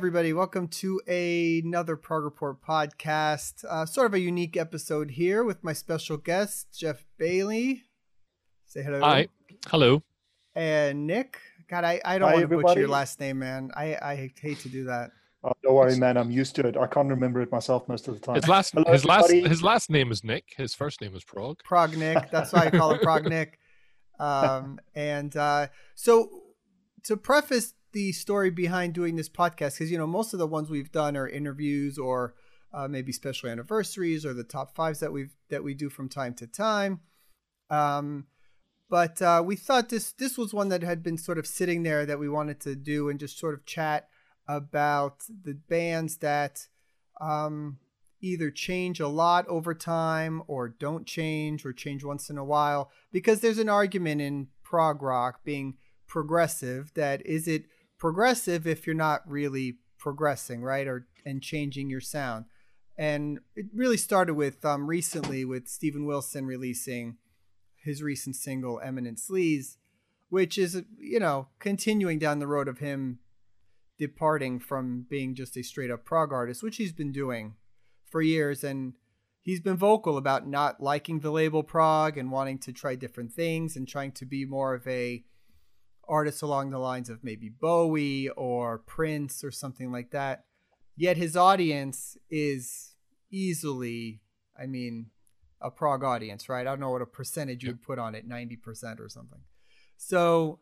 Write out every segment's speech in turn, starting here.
everybody. Welcome to a, another Prog Report podcast. Uh, sort of a unique episode here with my special guest, Geoff Bailie. Say hello. Hi. Hello. And Nick. God, I, I don't Hi, want to butcher your last name, man. I, I hate to do that. Oh, don't worry, man. I'm used to it. I can't remember it myself most of the time. His last Hello, his last his last name is Nick. His first name is Prague. Prog Nick. That's why I call him Prog Nick. Um, and uh, so to preface the story behind doing this podcast, because you know most of the ones we've done are interviews or uh, maybe special anniversaries or the top fives that we've that we do from time to time. Um, but uh, we thought this this was one that had been sort of sitting there that we wanted to do and just sort of chat about the bands that um, either change a lot over time or don't change or change once in a while because there's an argument in prog rock being progressive that is it progressive if you're not really progressing right or and changing your sound. And it really started with um, recently with Steven Wilson releasing his recent single Eminent Sleaze which is you know continuing down the road of him departing from being just a straight up prog artist which he's been doing for years. And he's been vocal about not liking the label prog and wanting to try different things and trying to be more of a artist along the lines of maybe Bowie or Prince or something like that. Yet his audience is easily i mean a prog audience right? I don't know what a percentage you'd put on it 90% or something. So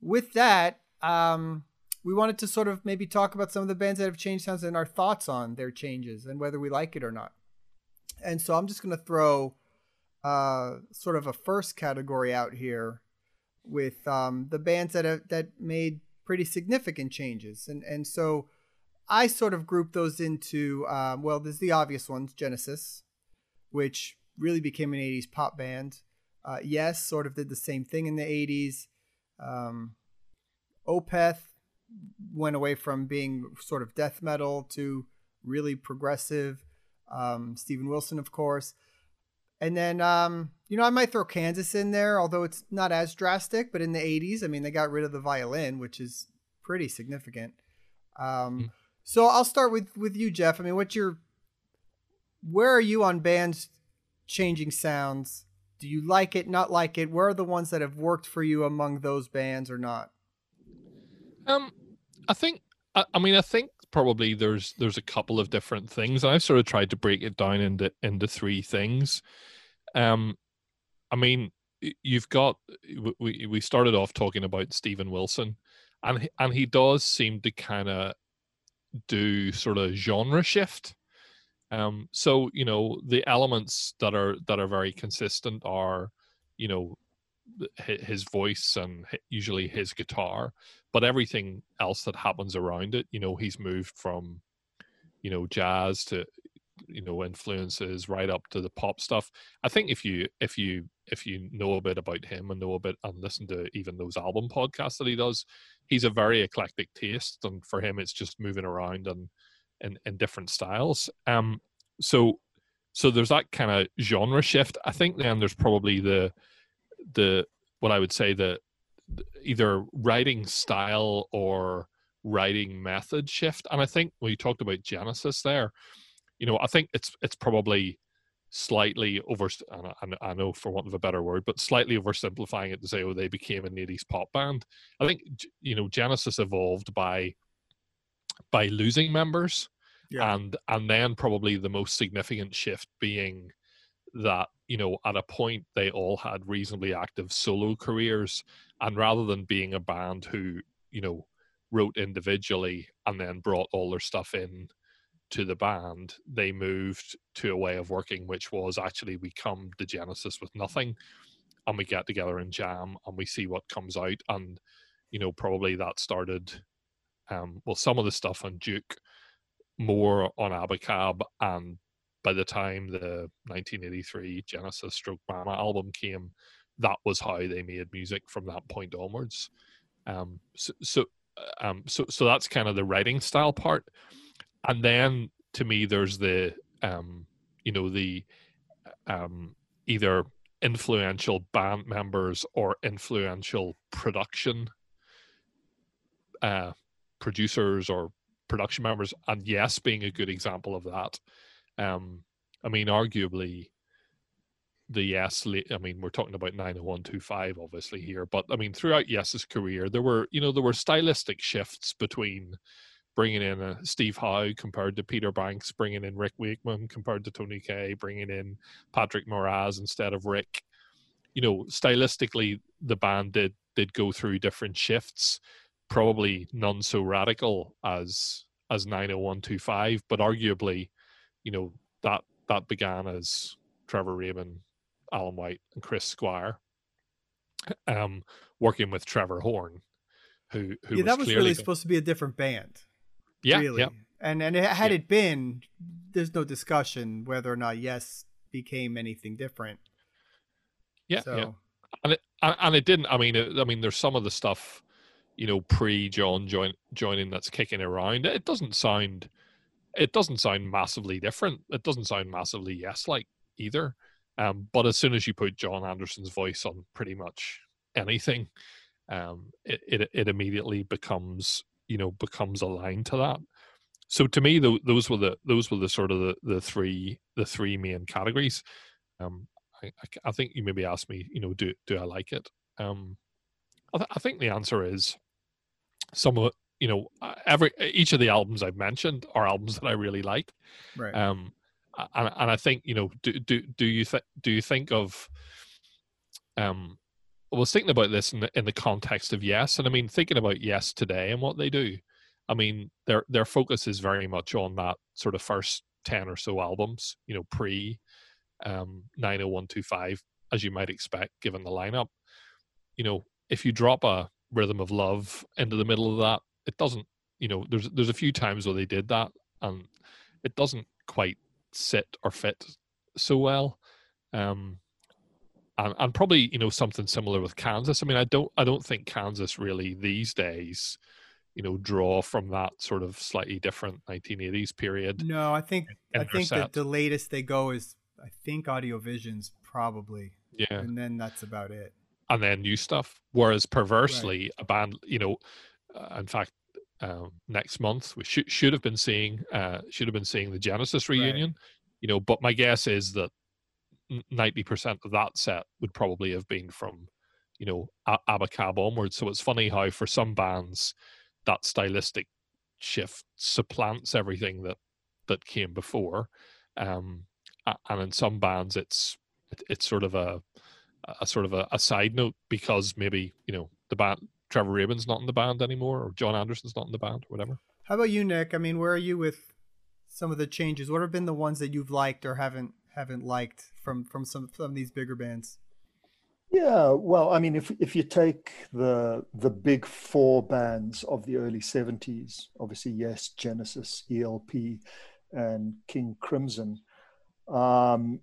with that um we wanted to sort of maybe talk about some of the bands that have changed sounds and our thoughts on their changes and whether we like it or not. And so I'm just going to throw uh, sort of a first category out here with um, the bands that have, that made pretty significant changes. And and so I sort of group those into um, well, there's the obvious ones, Genesis, which really became an '80s pop band. Uh, yes, sort of did the same thing in the '80s. Um, Opeth went away from being sort of death metal to really progressive. Um, Steven Wilson, of course. And then, um, you know, I might throw Kansas in there, although it's not as drastic. But in the 80s, I mean, they got rid of the violin, which is pretty significant. Um, Mm. So I'll start with, with you, Geoff. I mean, what's your, where are you on bands changing sounds? Do you like it, not like it? Where are the ones that have worked for you among those bands or not? Um, I think I, I mean I think probably there's there's a couple of different things, I've sort of tried to break it down into into three things. Um, I mean you've got we we started off talking about Steven Wilson, and and he does seem to kind of do sort of genre shift. Um, so you know the elements that are that are very consistent are, you know, his voice and usually his guitar, but everything else that happens around it, you know, he's moved from, you know, jazz to, you know, influences right up to the pop stuff. I think if you if you if you know a bit about him and know a bit and listen to even those album podcasts that he does, he's a very eclectic taste, and for him, it's just moving around and in, in different styles. Um, so so there's that kind of genre shift. I think then there's probably the the what I would say the the- either writing style or writing method shift. And I think when you talked about Genesis there, you know, I think it's it's probably slightly over and I, know for want of a better word, but slightly oversimplifying it to say, oh, they became an 80s pop band. I think you know, Genesis evolved by by losing members Yeah. and and then probably the most significant shift being that you know at a point they all had reasonably active solo careers and rather than being a band who you know wrote individually and then brought all their stuff in to the band they moved to a way of working which was actually we come to genesis with nothing and we get together and jam and we see what comes out and you know probably that started um well some of the stuff on duke more on abacab and by the time the 1983 genesis stroke mama album came that was how they made music from that point onwards um so so um so so that's kind of the writing style part and then to me there's the um you know the um either influential band members or influential production uh producers or production members, and Yes being a good example of that. Um, I mean, arguably, the Yes, I mean, we're talking about 90125 obviously here, but I mean, throughout Yes's career, there were, you know, there were stylistic shifts between bringing in a Steve Howe compared to Peter Banks, bringing in Rick Wakeman compared to Tony Kaye, bringing in Patrick Moraz instead of Rick. You know, stylistically, the band did did go through different shifts, probably none so radical as as 90125, but arguably, you know, that that began as Trevor Rabin, Alan White, and Chris Squire, um, working with Trevor Horn, who who yeah, was that was really supposed to be a different band. yeah, really. yeah, And and it, had Yeah. it been, there's no discussion whether or not Yes became anything different. yeah, so yeah. and it and, and it didn't. I mean, it, I mean, there's some of the stuff, you know, pre Jon join, joining that's kicking around. It doesn't sound, it doesn't sound massively different. It doesn't sound massively yes like either. Um, but as soon as you put Jon Anderson's voice on pretty much anything, um, it, it it immediately becomes you know becomes aligned to that. So to me, tho- those were the those were the sort of the, the three the three main categories. Um, I, I, I think you maybe asked me, you know, do do I like it? Um, I, th- I think the answer is some of. You know, uh, every each of the albums I've mentioned are albums that I really like. right. Um, and and I think you know, do do do you think do you think of um I was thinking about this in the in the context of Yes, and I mean thinking about Yes today and what they do. I mean their their focus is very much on that sort of first ten or so albums, you know, pre um, 90125, as you might expect, given the lineup. You know, if you drop a rhythm of love into the middle of that, it doesn't. You know, there's there's a few times where they did that, and it doesn't quite sit or fit so well. Um, and, and probably you know something similar with Kansas. I mean, I don't I don't think Kansas really these days, you know, draw from that sort of slightly different 1980s period. no, I think I think that the latest they go is I think Audio Visions probably, Yeah, and then that's about it. and then new stuff. Whereas perversely, a band, you know, uh, in fact, um, next month we should should have been seeing uh, should have been seeing the Genesis Right. reunion. You know, but my guess is that ninety percent of that set would probably have been from, you know, A- Abacab onwards. So it's funny how for some bands that stylistic shift supplants everything that that came before, um, and in some bands it's it's sort of a a sort of a, a side note because maybe you know the band Trevor Rabin's not in the band anymore or Jon Anderson's not in the band or whatever. How about you, Nick? I mean, where are you with some of the changes? What have been the ones that you've liked or haven't haven't liked from from some some of these bigger bands? Yeah, well, I mean, if if you take the the big four bands of the early '70s, obviously, yes, Genesis, ELP, and King Crimson. Um,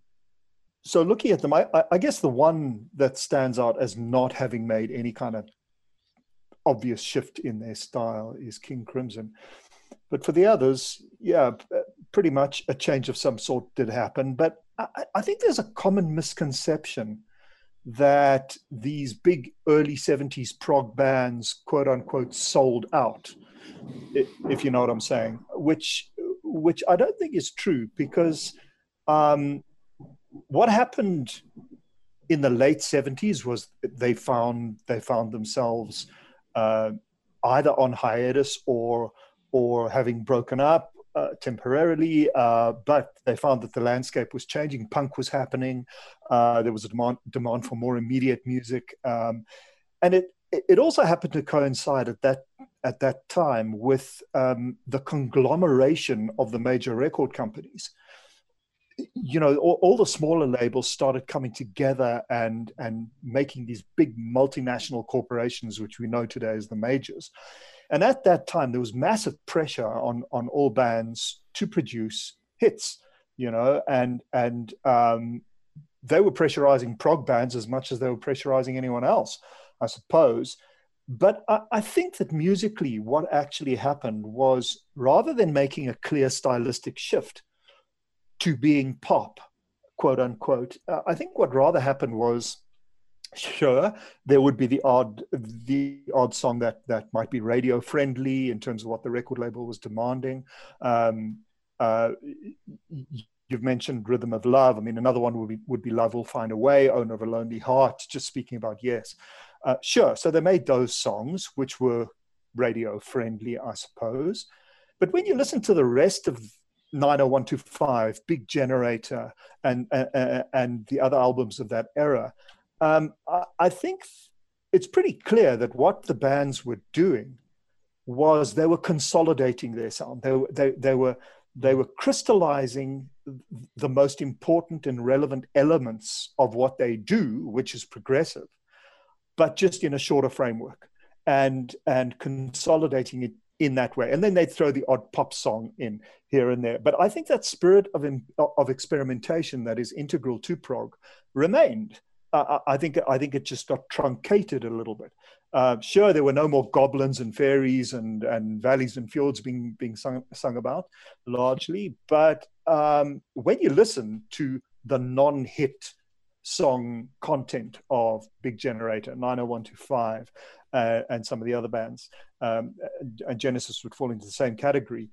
so looking at them, I, I- I guess the one that stands out as not having made any kind of obvious shift in their style is King Crimson. But for the others, yeah, pretty much a change of some sort did happen. But I, I- think there's a common misconception that these big early 70s prog bands, quote unquote, sold out, if you know what I'm saying, which which I don't think is true because um, what happened in the late 70s was they found they found themselves uh, either on hiatus or or having broken up uh, temporarily, uh, but they found that the landscape was changing. Punk was happening. Uh, there was a demand demand for more immediate music, um, and it it also happened to coincide at that at that time with um, the conglomeration of the major record companies. You know, all, all the smaller labels started coming together and and making these big multinational corporations, which we know today as the majors. And at that time, there was massive pressure on on all bands to produce hits. You know, and and um, they were pressurizing prog bands as much as they were pressurizing anyone else, I suppose. But I, I think that musically, what actually happened was rather than making a clear stylistic shift to being pop, quote unquote, uh, I think what rather happened was Sure, there would be the odd the odd song that that might be radio friendly in terms of what the record label was demanding. Um, uh, you've mentioned Rhythm of Love. I mean, another one would be would be Love Will Find a Way, Owner of a Lonely Heart. Just speaking about yes, uh, sure. So they made those songs which were radio friendly, I suppose. But when you listen to the rest of 90125, Big Generator, and and, and the other albums of that era um, I, I think it's pretty clear that what the bands were doing was they were consolidating their sound. They, they, they were they were crystallizing the most important and relevant elements of what they do, which is progressive, but just in a shorter framework and and consolidating it in that way. And then they'd throw the odd pop song in here and there. But I think that spirit of of experimentation that is integral to prog remained uh, I think I think it just got truncated a little bit. Uh, sure, there were no more goblins and fairies and, and valleys and fjords being being sung, sung about largely, but um, when you listen to the non-hit song content of Big Generator, 90125, uh, and some of the other bands, um, and Genesis would fall into the same category.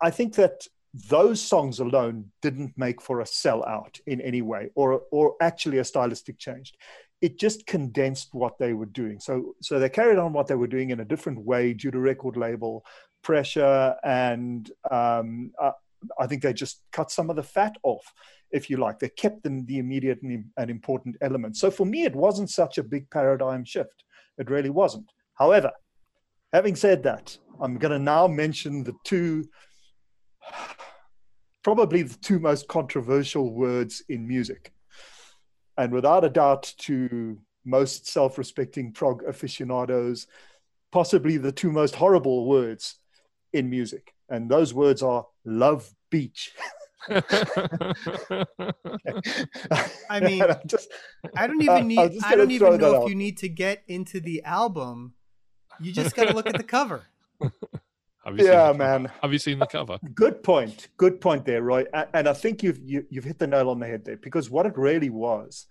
I think that those songs alone didn't make for a sellout in any way or or actually a stylistic change. It just condensed what they were doing. So so they carried on what they were doing in a different way due to record label pressure and um, uh, i think they just cut some of the fat off if you like. They kept them the immediate and important elements so for me it wasn't such a big paradigm shift it really wasn't however having said that i'm going to now mention the two probably the two most controversial words in music. And without a doubt, to most self respecting prog aficionados, possibly the two most horrible words in music. And those words are love beach. I mean, just, I don't even need. I don't even know if out. you need to get into the album. You just got to look at the cover. Have you yeah, man. Have you seen the cover? Good point. Good point there, Roie. And I think you've you, have you have hit the nail on the head there because what it really was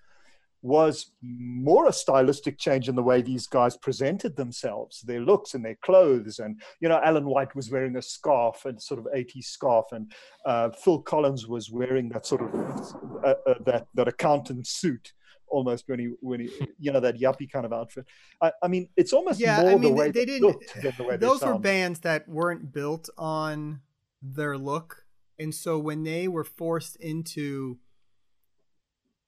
was more a stylistic change in the way these guys presented themselves, their looks and their clothes. And you know, Alan White was wearing a scarf and sort of 80s scarf, and uh, Phil Collins was wearing that sort of uh, uh, that that accountant suit almost when he when he you know that yuppie kind of outfit. I, I mean, it's almost yeah. I mean, the they, they didn't. The those were bands that weren't built on their look, and so when they were forced into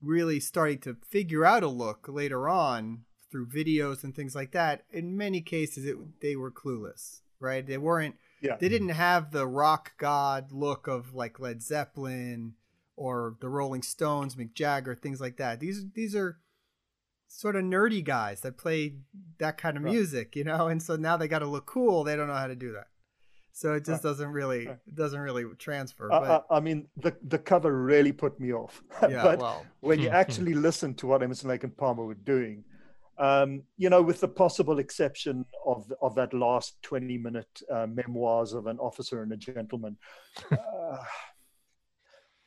really starting to figure out a look later on through videos and things like that, in many cases it, they were clueless, right? They weren't. Yeah. They didn't have the rock god look of like Led Zeppelin or the Rolling Stones, Mick Jagger, things like that. These these are sort of nerdy guys that play that kind of right. music, you know, and so now they got to look cool. They don't know how to do that, so it just right. doesn't really right. doesn't really transfer. Uh, but, I mean, the the cover really put me off. Yeah, but well. when you actually listen to what Emerson Lake and Palmer were doing, um, you know, with the possible exception of of that last twenty minute uh, memoirs of an officer and a gentleman. Uh,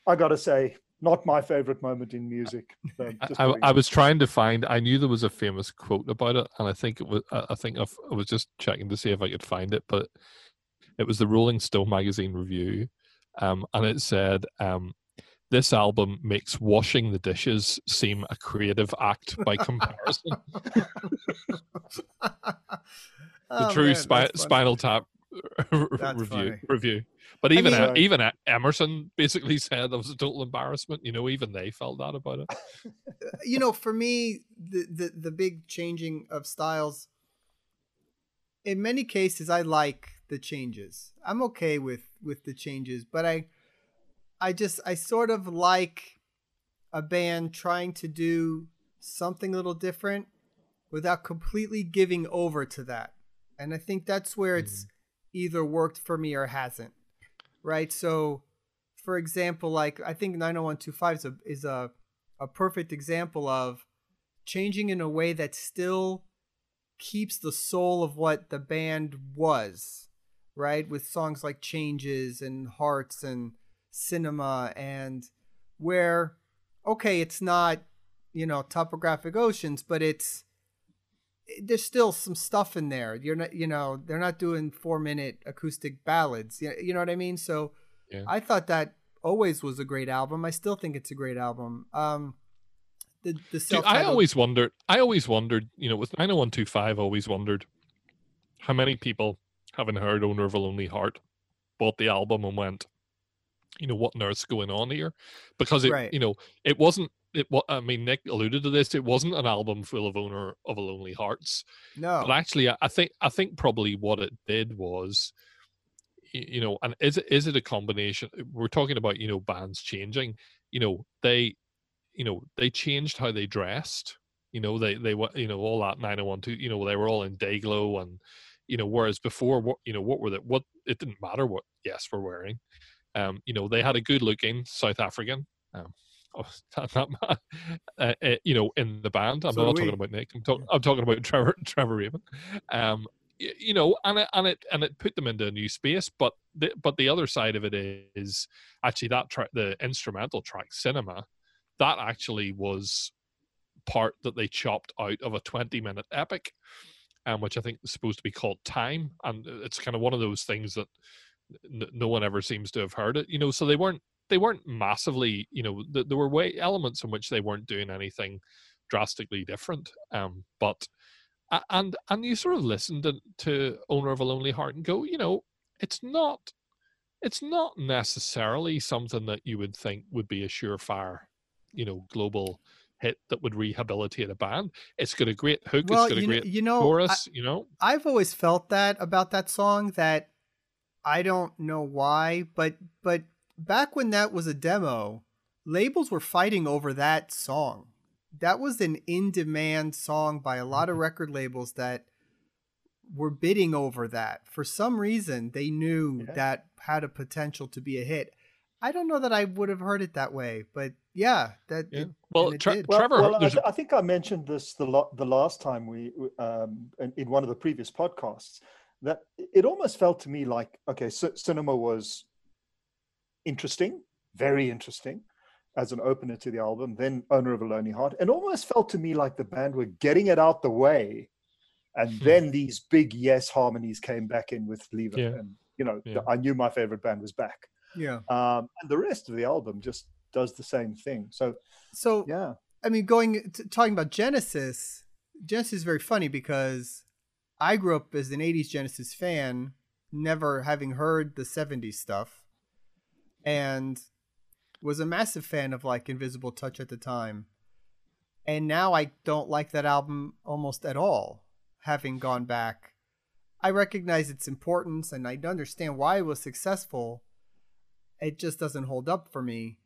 I got to say, not my favorite moment in music. I, I, I, was trying to find. I knew there was a famous quote about it, and I think it was. I think I was just checking to see if I could find it, but it was the Rolling Stone magazine review, um, and it said, um, "This album makes washing the dishes seem a creative act by comparison." the oh, true man, spi- Spinal Tap review funny. review. But even I mean, even Emerson basically said that was a total embarrassment. You know, even they felt that about it. you know, for me, the, the the big changing of styles. In many cases, I like the changes. I'm okay with with the changes, but I, I just I sort of like a band trying to do something a little different without completely giving over to that. And I think that's where it's mm either worked for me or hasn't. Right? So for example, like I think 90125 is a is a, a perfect example of changing in a way that still keeps the soul of what the band was, right? With songs like Changes and Hearts and Cinema and where okay, it's not you know, topographic oceans, but it's there's still some stuff in there. You're not, you know, they're not doing four minute acoustic ballads. You, you know what I mean? So Yeah. I thought that always was a great album. I still think it's a great album. Um, the the self I always wondered. I always wondered. You know, with nine hundred one two five, I always wondered how many people, having heard "Owner of a Lonely Heart," bought the album and went, you know, what on earth's going on here? Because it, Right. you know, it wasn't. It. wa- I mean, Nick alluded to this. It wasn't an album full of "Owner of a Lonely Hearts." no. But actually, I I think I think probably what it did was, you know, and is it is it a combination? We're talking about you know bands changing. You know, they, you know, they changed how they dressed. You know, they they were you know all that nine hundred one two. You know, they were all in day glow and, you know, whereas before, what you know, what were the what? It didn't matter what yes we're wearing. Um, you know, they had a good looking South African. Um, oh, not, not uh, uh, you know, in the band. I'm So not we. talking about Nick. I'm, talking. I'm talking about Trevor. Trevor Rabin. Um, you know, and it and it and it put them into a new space. But the but the other side of it is actually that track, the instrumental track, Cinema, that actually was part that they chopped out of a 20 minute epic, um, which I think is supposed to be called Time, and it's kind of one of those things that n- no one ever seems to have heard it. You know, so they weren't they weren't massively. You know, th- there were way elements in which they weren't doing anything drastically different. Um, but and and you sort of listen to, to owner of a lonely heart and go you know it's not it's not necessarily something that you would think would be a surefire you know global hit that would rehabilitate a band it's got a great hook well, it's got a great you know, I- chorus you know I've always felt that about that song that I don't know why, but but back when that was a demo, labels were fighting over that song. That was an in-demand song by a lot of mm-hmm. record labels that were bidding over that. For some reason, they knew Yeah. that had a potential to be a hit. I don't know that I would have heard it that way, but yeah, that yeah. it- well and it Tre- Well, trevor well I, th- I think I mentioned this the lo- the last time we um, in, in one of the previous podcasts that it almost felt to me like okay, c- cinema was interesting, very interesting as an opener to the album. Then owner of a lonely heart, and almost felt to me like the band were getting it out the way, and Hmm. then these big yes harmonies came back in with Leave It, Yeah. and you know Yeah. I knew my favorite band was back. yeah. Um, and the rest of the album just does the same thing. So So yeah. I mean, going to, talking about Genesis, Genesis is very funny because I grew up as an '80s Genesis fan, never having heard the '70s stuff, and was a massive fan of like Invisible Touch at the time. And now I don't like that album almost at all, having gone back. I recognize its importance and I understand why it was successful. It just doesn't hold up for me.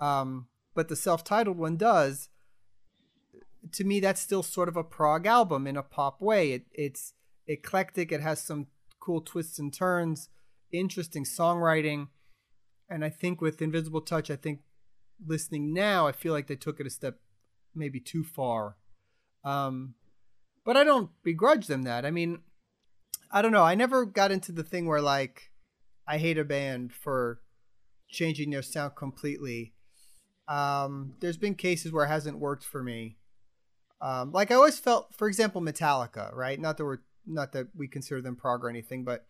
Um, but the self-titled one does. To me that's still sort of a prog album in a pop way. It, it's eclectic. It has some cool twists and turns interesting songwriting. And i think with invisible touch i think listening now i feel like they took it a step maybe too far. Um, but i don't begrudge them that. I mean i don't know. I never got into the thing where like i hate a band for changing their sound completely um, there's been cases where it hasn't worked for me. Um, like I always felt, for example, Metallica, right? Not that we're not that we consider them prog or anything, but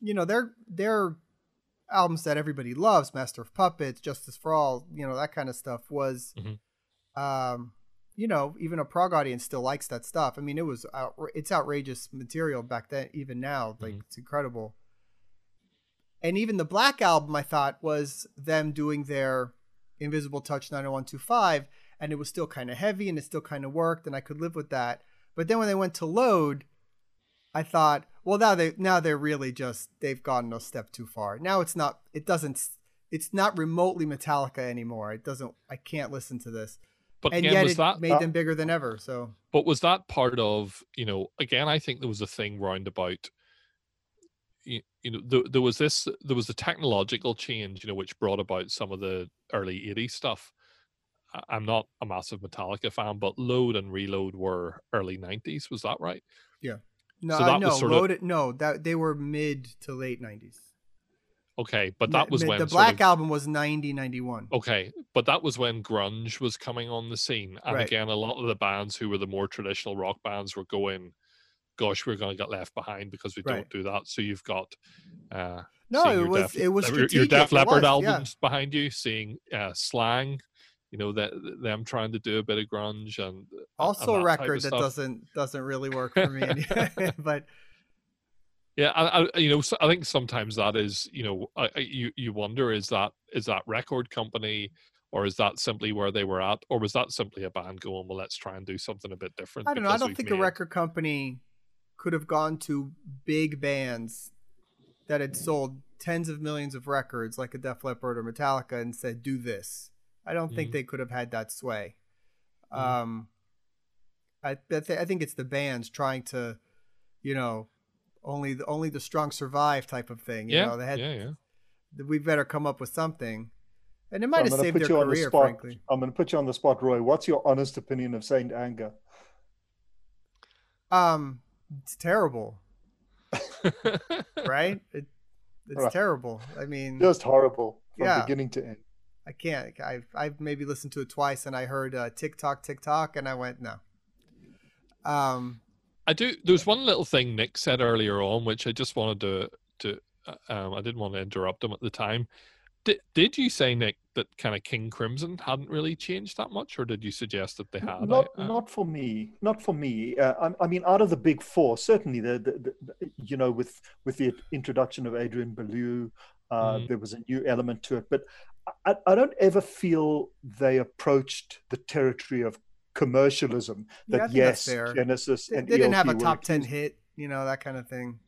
you know, they're they're albums that everybody loves, Master of Puppets, Justice for All, you know, that kind of stuff was, Mhm. um, you know, even a prog audience still likes that stuff. I mean, it was out, it's outrageous material back then, even now, like Mhm. it's incredible. And even the Black album, I thought, was them doing their Invisible Touch 90125, and it was still kind of heavy and it still kind of worked, and I could live with that. But then when they went to load, I thought, well, now they now they're really just they've gone a step too far. Now it's not it doesn't it's not remotely Metallica anymore. It doesn't I can't listen to this. but and again yet was it that made them bigger than ever. So But was that part of you know? Again, I think there was a thing round about. You, you know, there, there was this. There was a technological change, you know, which brought about some of the early '80s stuff. I'm not a massive Metallica fan, but Load and Reload were early '90s. Was that right? Yeah. No, So that no, was sort of- no, that they were mid to late nineties. Okay, but that was the, when the Black of- album was 90, 91. Okay, but that was when grunge was coming on the scene, and Right. again, a lot of the bands who were the more traditional rock bands were going, "Gosh, we're going to get left behind because we Right. don't do that." So you've got, uh, No, it was Def- it was your- your. Def Leppard was, yeah. albums behind you, seeing uh, slang, you know, that them trying to do a bit of grunge and and Also a type of record that stuff. doesn't doesn't really work for me. but Yeah, I, I, you know, I think sometimes that is, you know, I, you you wonder is that is that record company, or is that simply where they were at, or was that simply a band going, well, let's try and do something a bit different? I don't know. I don't think a record company could have gone to big bands that had sold tens of millions of records, like a Def Leppard or Metallica, and said, "Do this." I don't think Mhm. they could have had that sway. Mhm. Um, I I, th- I think it's the bands trying to, you know, only the only the strong survive type of thing. You Yeah, know, they had yeah, yeah. we better come up with something, and it might I'm have saved put their you on the career, spot. frankly. I'm going to put you on the spot, Roie. What's your honest opinion of Saint Anger? Um, it's terrible, right? It, it's Right. terrible. I mean, Just horrible from Yeah. beginning to end. I can't. I've I've maybe listened to it twice, and I heard uh, TikTok, TikTok, and I went no. Um, I do. There's one little thing Nick said earlier on, which I just wanted to to. uh, Um, I didn't want to interrupt him at the time. Did Did you say Nick that kind of King Crimson hadn't really changed that much, or did you suggest that they had? Not, I- uh, not for me. Not for me. Uh, I, I mean, out of the big four, certainly the, the, the you know, with with the introduction of Adrian Belew, uh, Mhm. there was a new element to it. But I, I don't ever feel they approached the territory of commercialism. That think that's yes. Genesis they, and they didn't have a top ten hit, you know, that kind of thing.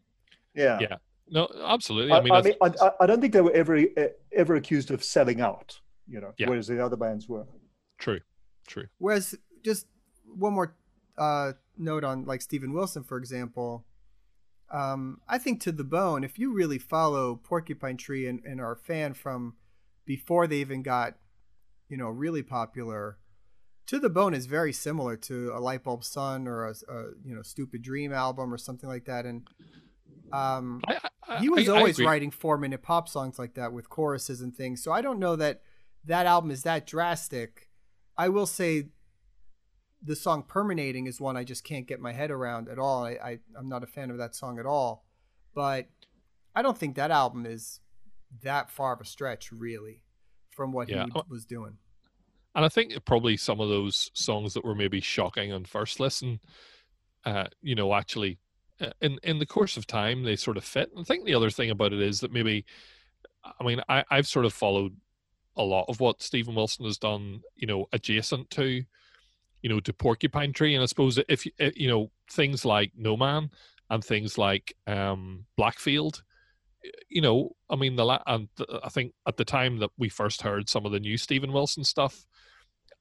Yeah. Yeah. No, absolutely. I, I mean, I, I mean, I, I don't think they were ever eh, ever accused of selling out. You know, Yeah. whereas the other bands were. true, true. Whereas, just one more uh, note on like Steven Wilson, for example. Um, I think to the bone, if you really follow Porcupine Tree and, and are a fan from before they even got, you know, really popular, to the bone is very similar to a Light Bulb Sun or a, a you know Stupid Dream album or something like that. And um, I, I, he was I- I always agree. writing four minute pop songs like that with choruses and things. So I don't know that that album is that drastic. I will say the song Permanating is one I just can't get my head around at all. I, I, I'm not a fan of that song at all. But I don't think that album is that far of a stretch, really, from what Yeah. he was doing. And I think probably some of those songs that were maybe shocking on first listen, uh, you know, actually uh, in in the course of time they sort of fit. And I think the other thing about it is that maybe, I mean, I I've sort of followed a lot of what Steven Wilson has done, you know, adjacent to, you know, to Porcupine Tree, and I suppose if you you know things like No Man and things like um Blackfield. You know, I mean, the and I think at the time that we first heard some of the new Steven Wilson stuff,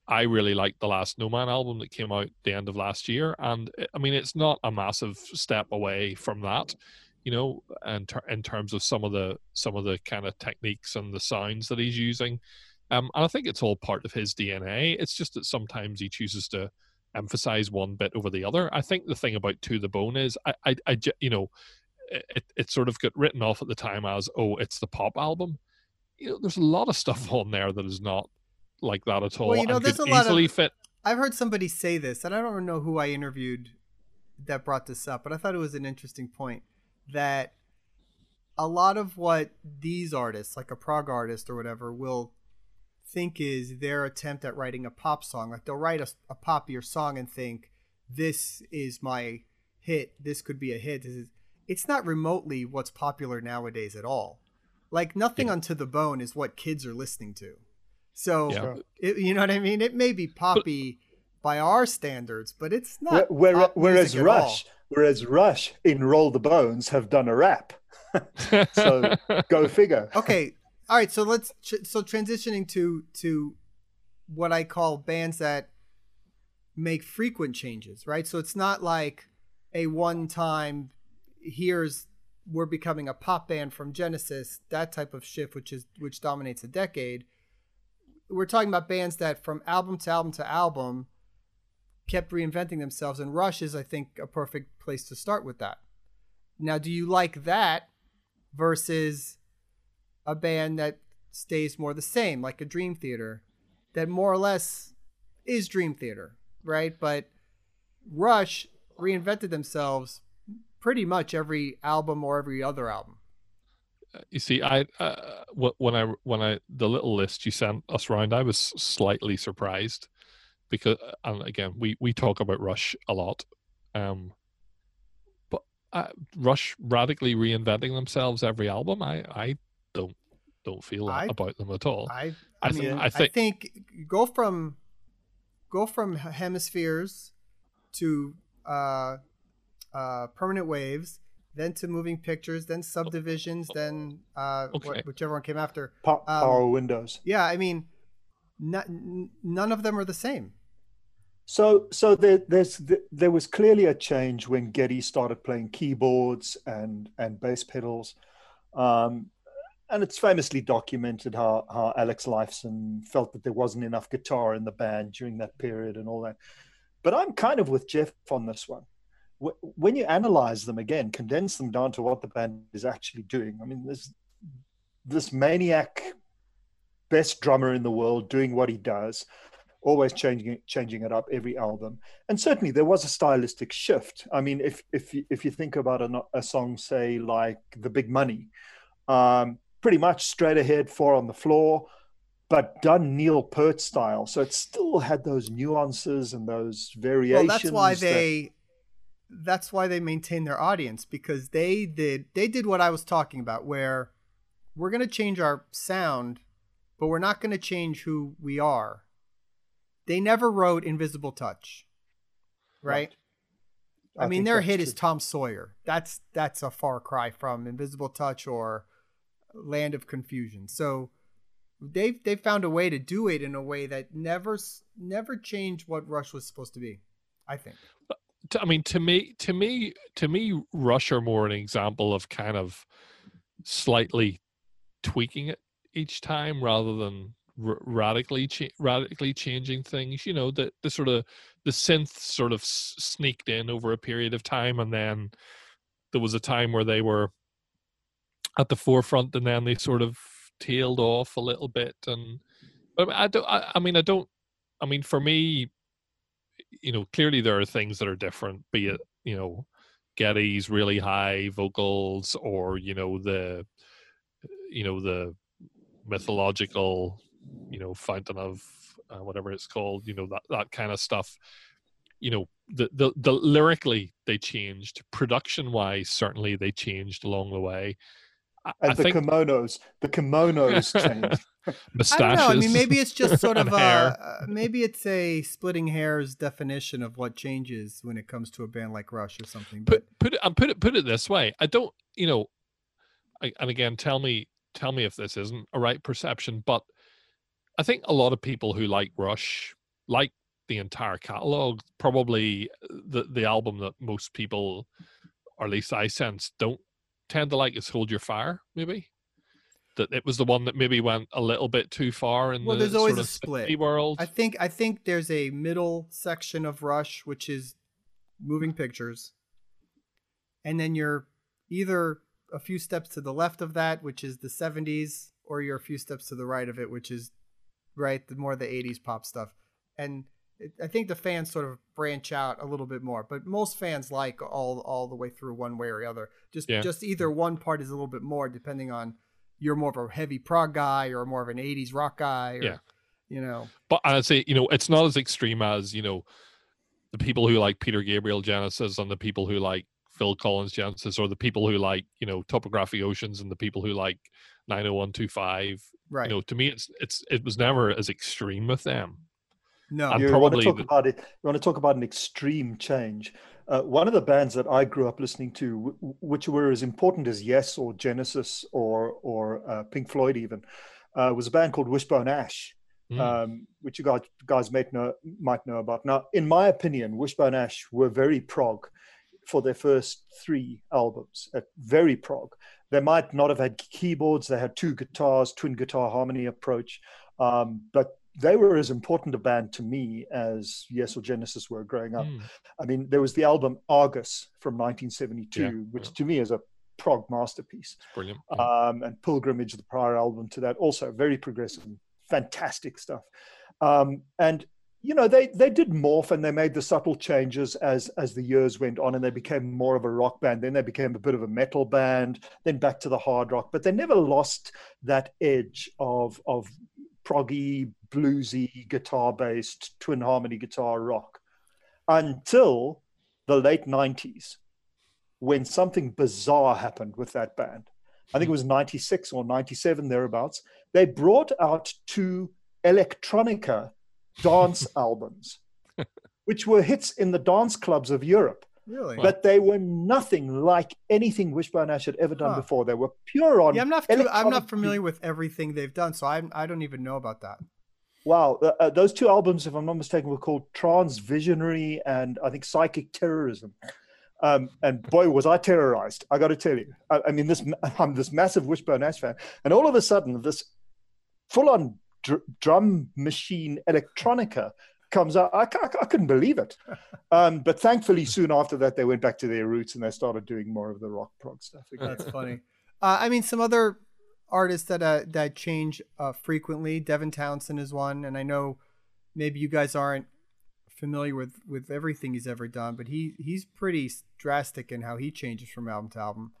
I really liked the last No Man album that came out the end of last year, and uh, I mean it's not a massive step away from that, you know, and ter- in terms of some of the some of the kind of techniques and the sounds that he's using, um, and I think it's all part of his DNA. It's just that sometimes he chooses to emphasize one bit over the other. I think the thing about To the Bone is I, I, I you know, it it sort of got written off at the time as oh it's the pop album. You know, there's a lot of stuff on there that is not like that at all. Well, you know, there's a lot of- easily fit. I've heard somebody say this, and I don't know who I interviewed that brought this up, but I thought it was an interesting point that a lot of what these artists, like a prog artist or whatever, will think is their attempt at writing a pop song. Like they'll write a, a poppier song and think, this is my hit. This could be a hit. This is, it's not remotely what's popular nowadays at all. Like nothing Yeah. onto the bone is what kids are listening to. So Yeah. It, you know what I mean? It may be poppy by our standards, but it's not. Where, where, pop whereas music at all. Rush, whereas Rush in Roll the Bones have done a rap. So Go figure. Okay, all right. So let's tr- so transitioning to to what I call bands that make frequent changes, right? So it's not like a one time. Here's we're becoming a pop band from Genesis, that type of shift, which is which dominates a decade. We're talking about bands that from album to album to album kept reinventing themselves, and Rush is, I think, a perfect place to start with that. Now, do you like that versus a band that stays more the same, like a Dream Theater, that more or less is Dream Theater, right? But Rush reinvented themselves pretty much every album or every other album. You see, I uh, when I when I the little list you sent us round, I was slightly surprised because, uh, and again, we we talk about Rush a lot, um, but uh, Rush radically reinventing themselves every album. I I don't don't feel I, about them at all. I I, I mean, th- I, think, I think go from go from hemispheres to uh, uh, permanent waves, then to moving pictures, then subdivisions, then uh, okay. wh- whichever one came after. Pa- um, power windows. Yeah, I mean, n- none of them are the same. So, so there, there's there was clearly a change when Geddy started playing keyboards and and bass pedals, um, and it's famously documented how how Alex Lifeson felt that there wasn't enough guitar in the band during that period and all that. But I'm kind of with Jeff on this one when you analyze them again, condense them down to what the band is actually doing. I mean, there's this maniac, best drummer in the world doing what he does, always changing it, changing it up every album. And certainly there was a stylistic shift. I mean, if if you, if you think about a, a song, say like "The Big Money," um, pretty much straight ahead, four on the floor but done Neil Peart style. So it still had those nuances and those variations. Well, that's why they that's why they maintain their audience because they did they did what I was talking about where we're going to change our sound but we're not going to change who we are. They never wrote Invisible Touch. Right? right. I, I mean their hit true. is Tom Sawyer. That's that's a far cry from Invisible Touch or Land of Confusion. So they've they found a way to do it in a way that never never changed what Rush was supposed to be. I think. I mean, to me, to me, to me, Rush are more an example of kind of slightly tweaking it each time rather than r- radically cha- radically changing things. You know, the the sort of the synth sort of s- sneaked in over a period of time, and then there was a time where they were at the forefront, and then they sort of tailed off a little bit. And I don't. I, I mean, I don't. I mean, for me, you know, clearly there are things that are different, be it, you know, Geddy's really high vocals or, you know, the, you know, the mythological, you know, fountain of uh, whatever it's called, you know, that, that kind of stuff. You know, the, the, the lyrically they changed, production wise, certainly they changed along the way. and I the think... kimonos, the kimonos changed. Mustaches. I don't know. I mean, maybe it's just sort of a, uh, maybe it's a splitting hairs definition of what changes when it comes to a band like Rush or something. But put put it um, put it put it this way. I don't, you know, I, and again, tell me tell me if this isn't a right perception, but I think a lot of people who like Rush like the entire catalog. Probably the the album that most people, or at least I sense, don't tend to like is Hold Your Fire, maybe. That it was the one that maybe went a little bit too far in well, the there's always a split world. I think I think there's a middle section of Rush which is moving pictures, and then you're either a few steps to the left of that, which is the 70s, or you're a few steps to the right of it, which is right the more the 80s pop stuff. And I think the fans sort of branch out a little bit more, but most fans like all all the way through one way or the other. Just yeah. just either one part is a little bit more depending on you're more of a heavy prog guy or more of an 80s rock guy or, yeah. you know. But I'd say, you know, it's not as extreme as, you know, the people who like Peter Gabriel Genesis and the people who like Phil Collins Genesis or the people who like, you know, Topographic Oceans and the people who like 90125. Right. You know, to me it's it's it was never as extreme with them. No, you probably want to talk about it. You want to talk about an extreme change. Uh, one of the bands that I grew up listening to, w- which were as important as Yes or Genesis or or uh, Pink Floyd, even, uh, was a band called Wishbone Ash, mm. um, which you guys guys might know might know about. Now, in my opinion, Wishbone Ash were very prog for their first three albums. very prog. They might not have had keyboards. They had two guitars, twin guitar harmony approach, um, but they were as important a band to me as Yes or Genesis were growing up. Mm. I mean, there was the album Argus from 1972, yeah, which yeah. to me is a prog masterpiece. Brilliant. Um, and Pilgrimage, the prior album to that, also very progressive, fantastic stuff. Um, and you know they they did morph and they made the subtle changes as as the years went on and they became more of a rock band then they became a bit of a metal band then back to the hard rock but they never lost that edge of of proggy bluesy guitar based twin harmony guitar rock until the late 90s when something bizarre happened with that band i think it was 96 or 97 thereabouts they brought out two electronica dance albums, which were hits in the dance clubs of Europe. Really? But they were nothing like anything Wishbone Ash had ever done Huh. before. They were pure on. yeah, I'm not. Too, I'm not familiar with everything they've done, so I I don't even know about that. Wow, uh, uh, those two albums, if I'm not mistaken, were called Trance Visionary and I think Psychic Terrorism. Um, and boy, was I terrorized! I got to tell you. I, I mean, this I'm this massive Wishbone Ash fan, and all of a sudden, this full-on dr- drum machine electronica comes out. I, ca- I couldn't believe it. Um, but thankfully, soon after that, they went back to their roots and they started doing more of the rock prog stuff again. That's funny. Uh, I mean, some other artists that uh, that change uh, frequently. Devin Townsend is one, and I know maybe you guys aren't familiar with with everything he's ever done, but he he's pretty drastic in how he changes from album to album.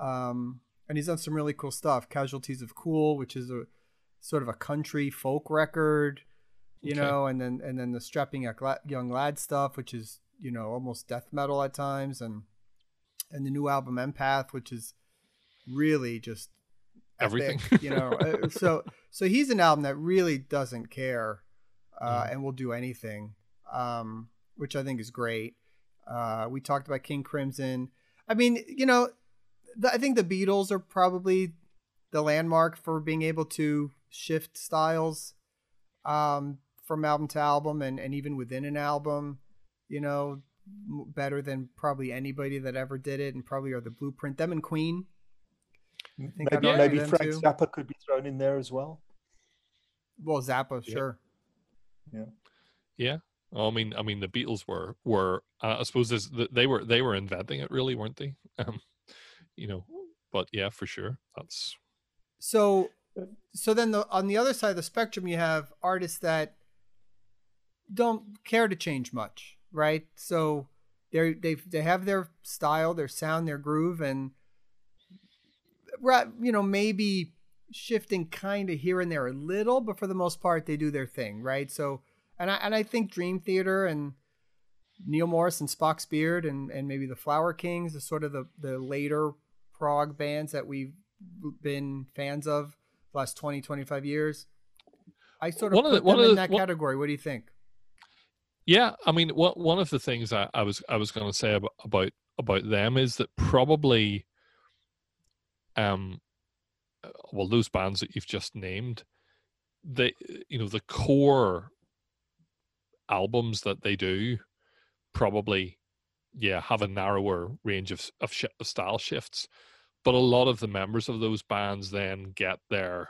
Um, and he's done some really cool stuff. Casualties of Cool, which is a sort of a country folk record, you Okay. know, and then and then the strapping Young Lad- stuff, which is you know almost death metal at times, and and the new album Empath, which is really just Everything. epic, you know. Uh, so so he's an album that really doesn't care, uh, Mm. and will do anything, um, which I think is great. Uh, we talked about King Crimson. I mean, you know, the, I think the Beatles are probably the landmark for being able to shift styles um, from album to album and, and even within an album, you know, better than probably anybody that ever did it and probably are the blueprint. Them and Queen. I'd Maybe, argue maybe Frank too. Zappa could be thrown in there as well. Well, Zappa, Yeah. sure. Yeah. Yeah. I mean, I mean, the Beatles were were uh, I suppose this, they were they were inventing it, really, weren't they? Um, you know, but yeah, for sure, that's So, so then the, on the other side of the spectrum, you have artists that don't care to change much, right? So they they they have their style, their sound, their groove, and right, you know, maybe shifting kind of here and there a little, but for the most part, they do their thing, right? So, and I and I think Dream Theater and Neal Morse and Spock's Beard and and maybe the Flower Kings are sort of the the later prog bands that we've been fans of the last 20 25 years i sort of One of put the- one them of in the- that one- category what do you think Yeah, I mean, what one of the things I, I was I was going to say about, about about them is that probably, um, uh, well, those bands that you've just named, they you know the core albums that they do, probably, yeah, have a narrower range of of, shi of style shifts, but a lot of the members of those bands then get their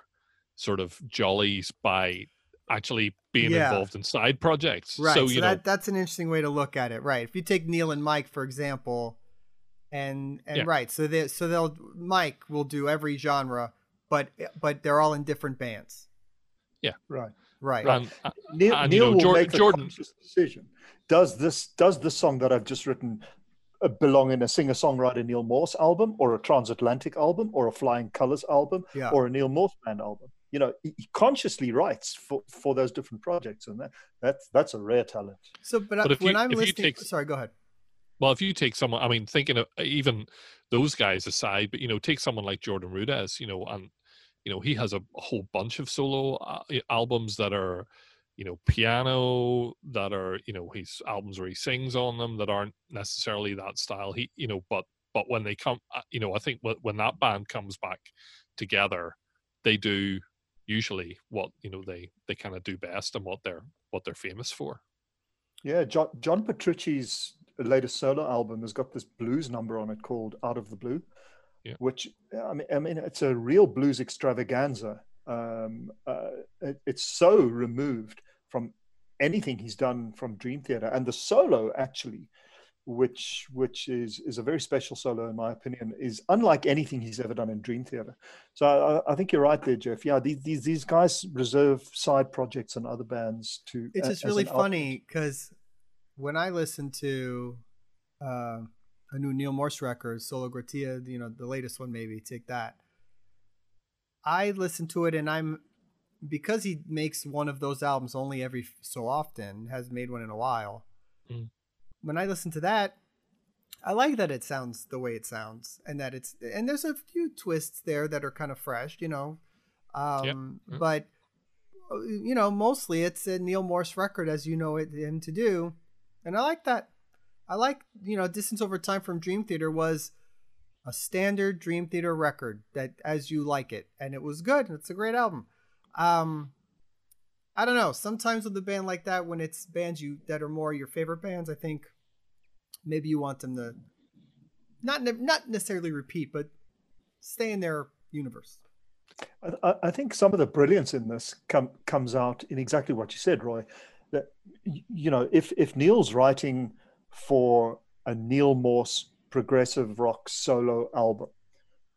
sort of jollies by actually being Yeah. involved in side projects. right So so, you know, that, that's an interesting way to look at it right if you take neal and mike for example and and Yeah. right so they so they'll mike will do every genre but but they're all in different bands Yeah. Right. right and, uh, Neal, And, you Neal know, will Jor- make the Jordan- conscious decision. Does this does the song that I've just written uh, belong in a singer-songwriter Neal Morse album, or a transatlantic album, or a Flying Colors album, yeah or a Neal Morse band album? You know, he, he consciously writes for, for those different projects, and that that's that's a rare talent. so but, But I- if when you- i'm listening take- sorry go ahead well, if you take someone, I mean, thinking of uh, even those guys aside, but you know, take someone like Jordan Rudess, you know, and you know, he has a whole bunch of solo uh, albums that are, you know, piano that are, you know, his albums where he sings on them that aren't necessarily that style. He, you know, but but when they come, uh, you know, I think when when that band comes back together, they do usually what you know they they kind of do best and what they're what they're famous for. Yeah, John John Petrucci's latest solo album has got this blues number on it called "Out of the Blue," Yeah. which I mean, I mean, it's a real blues extravaganza. Um, uh, it, it's so removed from anything he's done from Dream Theater, and the solo actually which which is is a very special solo in my opinion, is unlike anything he's ever done in Dream Theater. So I, I think you're right there, Geoff. Yeah, these these, these guys reserve side projects and other bands to. It's just really funny because when I listen to uh, a new neal Morse record, Sola Gratia, you know, the latest one, maybe take that. I listen to it and I'm because he makes one of those albums only every so often, has made one in a while. Mm. When I listen to that, I like that it sounds the way it sounds, and that it's and there's a few twists there that are kind of fresh, you know. Um, yep. mm. But uh, you know, mostly it's a Neal Morse record, as you know it him to do, and I like that. I like you know, Distance Over Time from Dream Theater was a standard Dream Theater record that as you like it, and it was good. It's a great album. Um, I don't know. Sometimes with a band like that, when it's bands you that are more your favorite bands, I think maybe you want them to not not necessarily repeat, but stay in their universe. I, I think some of the brilliance in this com, comes out in exactly what you said, Roie. That you know, if if Neal's writing for a Neal Morse progressive rock solo album,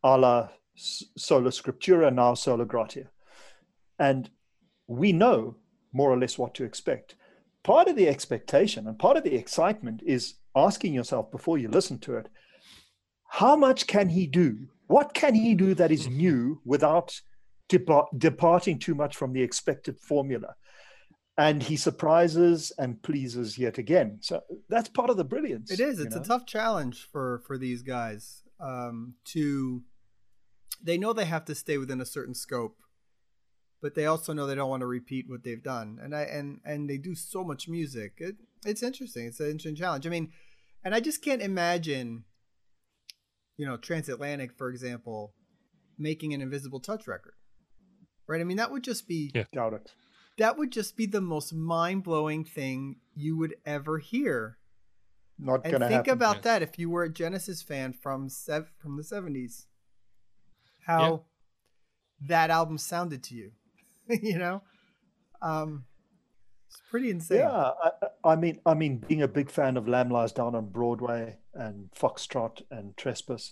a la Sola Scriptura, now Sola Gratia, and we know more or less what to expect. Part of the expectation and part of the excitement is asking yourself before you listen to it how much can he do? What can he do that is new without departing too much from the expected formula? And he surprises and pleases yet again. So that's part of the brilliance. It is. It's know? a tough challenge for for these guys um, to. They know they have to stay within a certain scope but they also know they don't want to repeat what they've done. And I and and they do so much music. It, it's interesting. It's an interesting challenge. I mean, and I just can't imagine, you know, Transatlantic, for example, making an Invisible Touch record, right? I mean, that would just be yeah, doubt it. That would just be the most mind blowing thing you would ever hear. Not and gonna think happen. about that if you were a Genesis fan from sev- from the seventies, how yeah. that album sounded to you. you know, um, it's pretty insane. Yeah, I, I, mean, I mean, being a big fan of Lamb Lies Down on Broadway and Foxtrot and Trespass,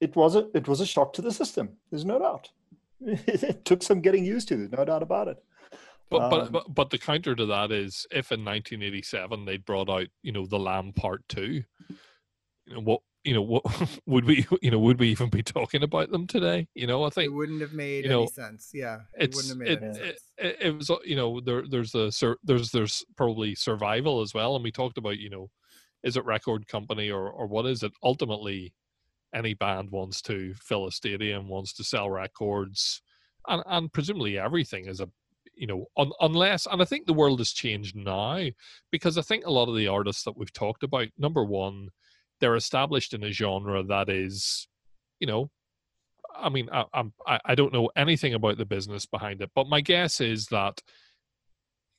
it was a it was a shock to the system. There's no doubt. it took some getting used to. There's no doubt about it. But, um, but but but the counter to that is if in 1987 they'd brought out you know the Lamb Part Two, you know what you know, what would we, you know, would we even be talking about them today? You know, I think it wouldn't have made you know, any sense. Yeah, it wouldn't have made it, any sense. It, it, was, uh, you know, there, there's a, there's, there's probably survival as well, and we talked about, you know, is it record company or, or what is it? Ultimately, any band wants to fill a stadium, wants to sell records, and and presumably everything is a you know un, unless and i think the world has changed now because i think a lot of the artists that we've talked about number one they're established in a genre that is, you know, I mean, I, I'm I don't know anything about the business behind it, but my guess is that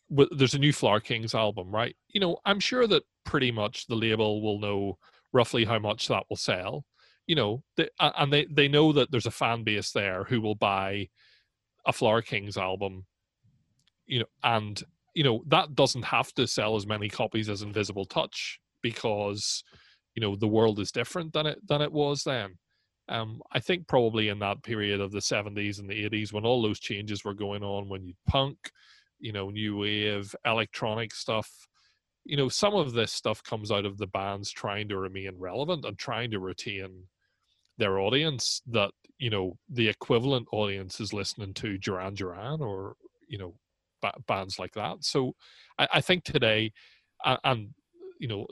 there's a new Flower Kings album, right? You know, I'm sure that pretty much the label will know roughly how much that will sell. You know, they, and they they know that there's a fan base there who will buy a Flower Kings album. You know, and you know that doesn't have to sell as many copies as Invisible Touch because you know the world is different than it than it was then. Um, I think probably in that period of the 70s and the 80s when all those changes were going on, when you punk, you know, new wave, electronic stuff, you know, some of this stuff comes out of the bands trying to remain relevant and trying to retain their audience that, you know, the equivalent audience is listening to Duran Duran or, you know, bands like that. So I, I think today, and, and you know,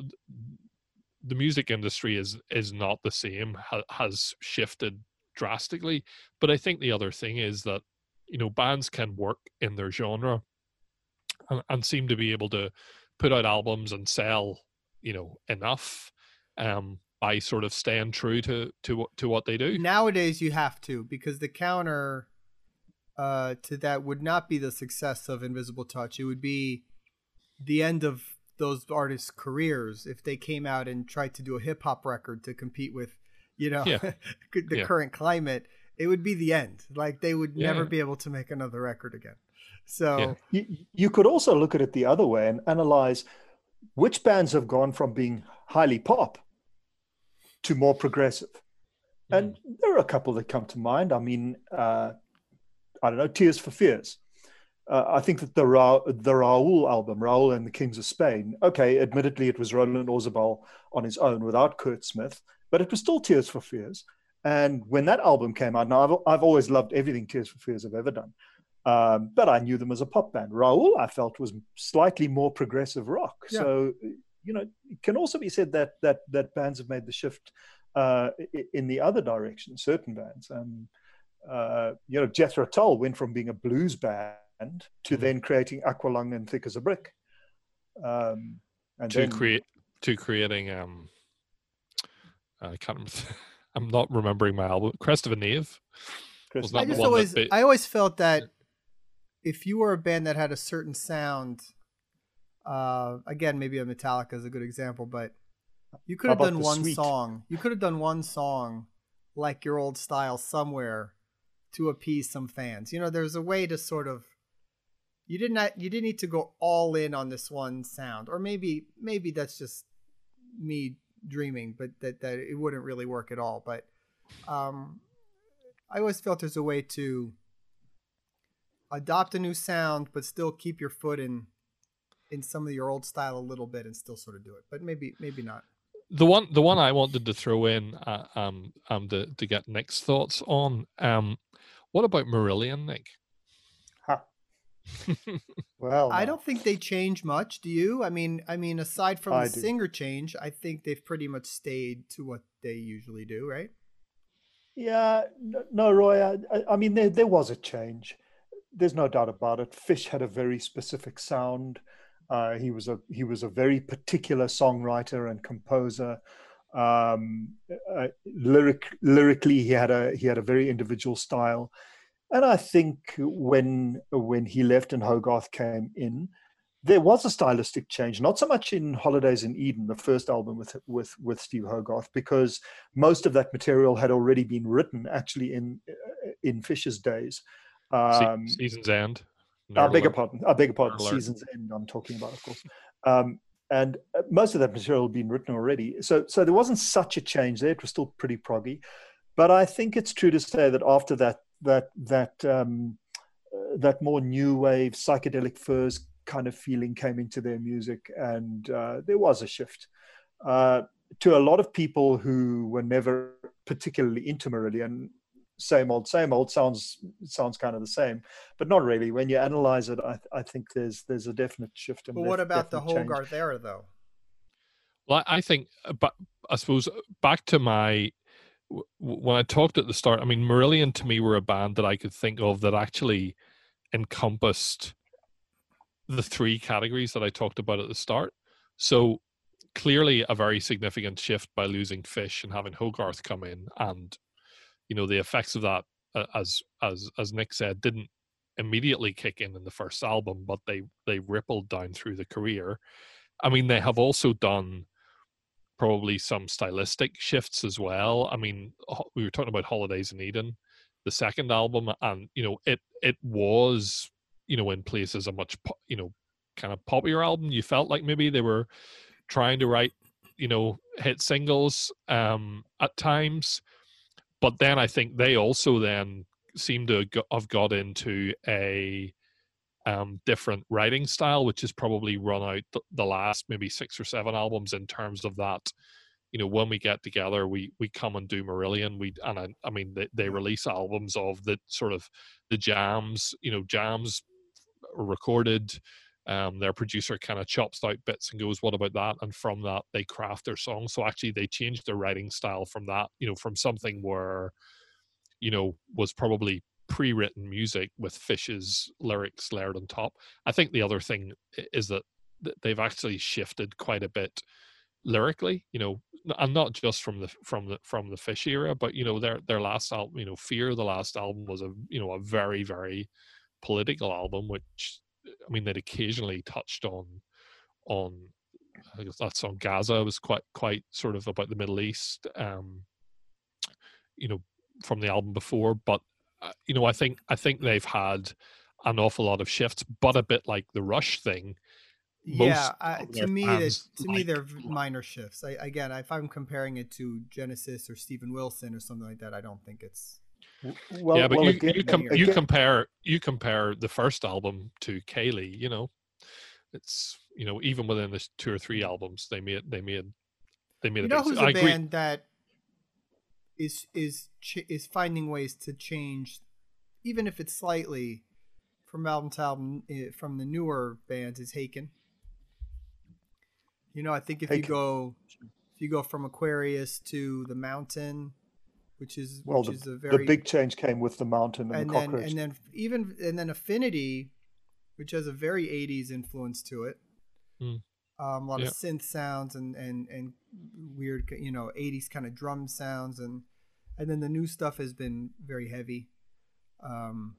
the music industry is is not the same ha, has shifted drastically but i think the other thing is that you know bands can work in their genre and, and seem to be able to put out albums and sell you know enough um by sort of staying true to to to what they do. Nowadays you have to because the counter uh to that would not be the success of invisible touch. It would be the end of those artists' careers if they came out and tried to do a hip hop record to compete with, you know, yeah. the yeah. current climate. It would be the end. Like they would yeah. never be able to make another record again. So you, you could also look at it the other way and analyze which bands have gone from being highly pop to more progressive? Mm. And there are a couple that come to mind. I mean, uh, I don't know, Tears for Fears. Uh, I think that the Ra- the Raoul album, Raoul and the Kings of Spain. Okay, admittedly, it was Roland Orzabal on his own without Curt Smith, but it was still Tears for Fears. And when that album came out, now I've, I've always loved everything Tears for Fears have ever done, um, but I knew them as a pop band. Raoul, I felt, was slightly more progressive rock. Yeah. So, you know, it can also be said that that that bands have made the shift uh, in the other direction. Certain bands, um, uh, you know, Jethro Tull went from being a blues band to mm-hmm. then creating Aqualung and Thick as a Brick. Um, and to then, create to creating um, I can't remember. I'm not remembering my album. Crest of a Knave. I just always, I always felt that if you were a band that had a certain sound, uh, again, maybe a Metallica is a good example, but you could have done one suite? song. You could have done one song like your old style somewhere to appease some fans. You know, there's a way to sort of you did not you didn't need to go all in on this one sound, or maybe maybe that's just me dreaming, but that that it wouldn't really work at all. But um, I always felt there's a way to adopt a new sound, but still keep your foot in in some of your old style a little bit and still sort of do it. But maybe maybe not. The one the one I wanted to throw in uh, um um to to get Nick's thoughts on um what about Marillion, Nick? Well, I don't think they change much. Do you? I mean, I mean, aside from I the do. singer change, I think they've pretty much stayed to what they usually do, right? Yeah, no, Roie. I, I mean, there there was a change. There's no doubt about it. Fish had a very specific sound. Uh, he was a he was a very particular songwriter and composer. Um, uh, lyric lyrically, he had a he had a very individual style. And I think when when he left and Hogarth came in, there was a stylistic change. Not so much in Holidays in Eden, the first album with with with Steve Hogarth, because most of that material had already been written actually in in Fish's days. Um, Seasons End. I beg your pardon. I beg your pardon. Seasons End. I'm talking about, of course. Um, and uh, most of that material had been written already. So so there wasn't such a change there. It was still pretty proggy. But I think it's true to say that after that that that um, uh, that more new wave psychedelic furs kind of feeling came into their music, and uh, there was a shift. Uh, to a lot of people who were never particularly into Marillion, same old, same old sounds sounds kind of the same, but not really. When you analyze it, I, I think there's there's a definite shift. But what about the Hogarth change. era, though? Well, I think, uh, but I suppose back to my when I talked at the start, I mean, Marillion to me were a band that I could think of that actually encompassed the three categories that I talked about at the start. So clearly a very significant shift by losing Fish and having Hogarth come in, and you know the effects of that, as as as Nick said, didn't immediately kick in in the first album, but they they rippled down through the career. I mean, they have also done probably some stylistic shifts as well. I mean, we were talking about Holidays in Eden, the second album, and you know, it it was you know in places a much you know kind of poppier album. You felt like maybe they were trying to write you know hit singles um at times, but then I think they also then seem to have got into a um, different writing style, which has probably run out th- the last maybe six or seven albums in terms of that. You know, when we get together, we we come and do Marillion. We and I, I mean, they, they release albums of the sort of the jams. You know, jams recorded. Um, their producer kind of chops out bits and goes, "What about that?" And from that, they craft their song. So actually, they changed their writing style from that. You know, from something where, you know, was probably pre-written music with Fish's lyrics layered on top. I think the other thing is that they've actually shifted quite a bit lyrically, you know, and not just from the from the from the Fish era, but you know their their last album, you know, Fear, the last album was a you know a very very political album, which I mean they'd occasionally touched on on I guess that song Gaza was quite quite sort of about the Middle East, um, you know, from the album before, but Uh, you know, I think I think they've had an awful lot of shifts, but a bit like the Rush thing, Yeah, most I, of to me, fans it's, to me, they're minor shifts. I, again, if I'm comparing it to Genesis or Steven Wilson or something like that, I don't think it's. Well, yeah, but well, you, again, you, com- again- you compare you compare the first album to Kayleigh, you know, it's you know even within the two or three albums they made they made they made You a know big. who's I a agree. band that is is ch- is finding ways to change, even if it's slightly, from album to album. eh, From the newer bands is Haken. You know, I think if you go if you go from Aquarius to the Mountain, which is well, which the, is a very the big change came with the mountain and, and the then cockroach. and then even and then Affinity, which has a very '80s influence to it. Hmm. Um, a lot Yeah. of synth sounds and and and weird, you know, '80s kind of drum sounds, and and then the new stuff has been very heavy. Um,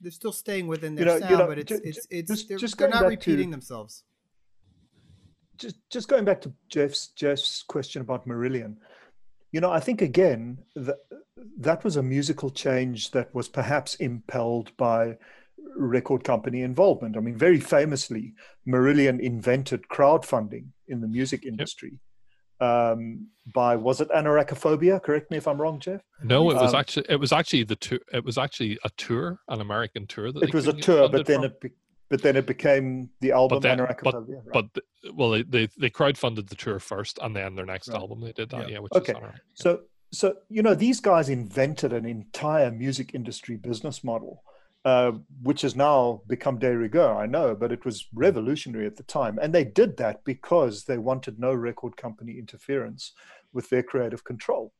they're still staying within their You know- you sound, know, but it's ju- it's it's just- they're, just they're not back to- repeating themselves. just just going back to Geoff's Geoff's question about Marillion, you know, I think again that that was a musical change that was perhaps impelled by record company involvement. I mean, very famously, Marillion invented crowdfunding in the music industry. Um, by was it Anoraknophobia? Correct me if I'm wrong, Geoff. No, it was Um, actually it was actually the tour. It was actually a tour, an American tour. That It was a tour, but then from. it be, but then it became the album then- Anoraknophobia. right? but well, they, they they crowdfunded the tour first, and then their next Right. album they did that. Yeah. Yeah, which Okay, is Anorak. So, so you know, these guys invented an entire music industry business model, uh, which has now become de rigueur. I know, but it was revolutionary at the time, and they did that because they wanted no record company interference with their creative control.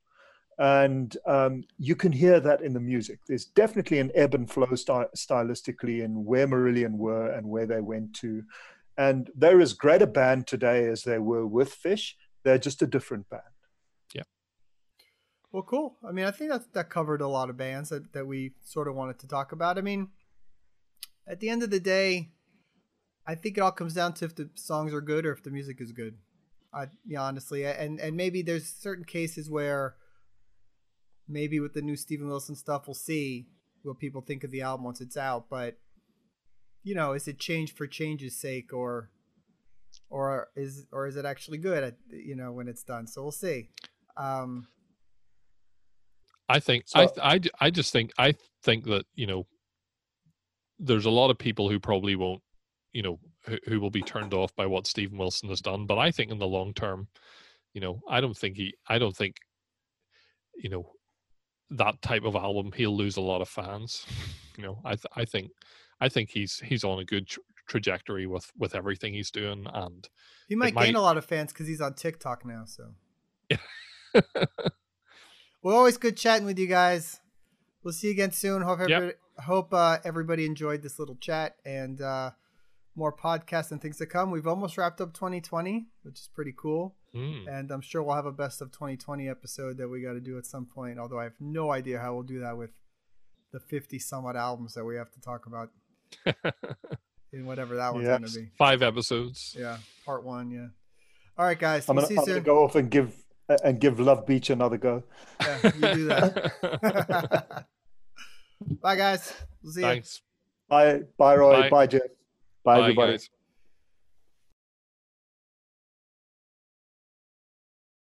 And um, you can hear that in the music. There's definitely an ebb and flow sty- stylistically in where Marillion were and where they went to. And they're as great a band today as they were with Fish. They're just a different band. Well, cool. I mean, I think that that covered a lot of bands that, that we sort of wanted to talk about. I mean, at the end of the day, I think it all comes down to if the songs are good or if the music is good. I, yeah, honestly, and and maybe there's certain cases where maybe with the new Steven Wilson stuff, we'll see what people think of the album once it's out. But you know, is it change for change's sake, or or is or is it actually good? At, you know, when it's done. So we'll see. Um, I think So- I, I I just think I think that you know there's a lot of people who probably won't you know who, who will be turned off by what Steven Wilson has done. But I think in the long term you know I don't think he I don't think you know that type of album he'll lose a lot of fans. You know I th- I think I think he's he's on a good tr- trajectory with with everything he's doing. And He might, might- gain a lot of fans because he's on TikTok now. So, well, always good chatting with you guys. We'll see you again soon. Hope Yep. everybody, hope uh, everybody enjoyed this little chat and uh, more podcasts and things to come. We've almost wrapped up 2020, which is pretty cool. mm, And I'm sure we'll have a best of 2020 episode that we got to do at some point. Although I have no idea how we'll do that with the 50 somewhat albums that we have to talk about in whatever that one's Yes. going to be. five episodes Yeah, part one. Yeah. All right, guys. I'm we'll gonna, see I'm gonna go off and give and give Love Beach another go. Yeah, you do that. Bye, guys. We'll see you. thanks Bye, bye, Roie. Bye. Bye, Geoff. Bye, Bye, everybody. guys.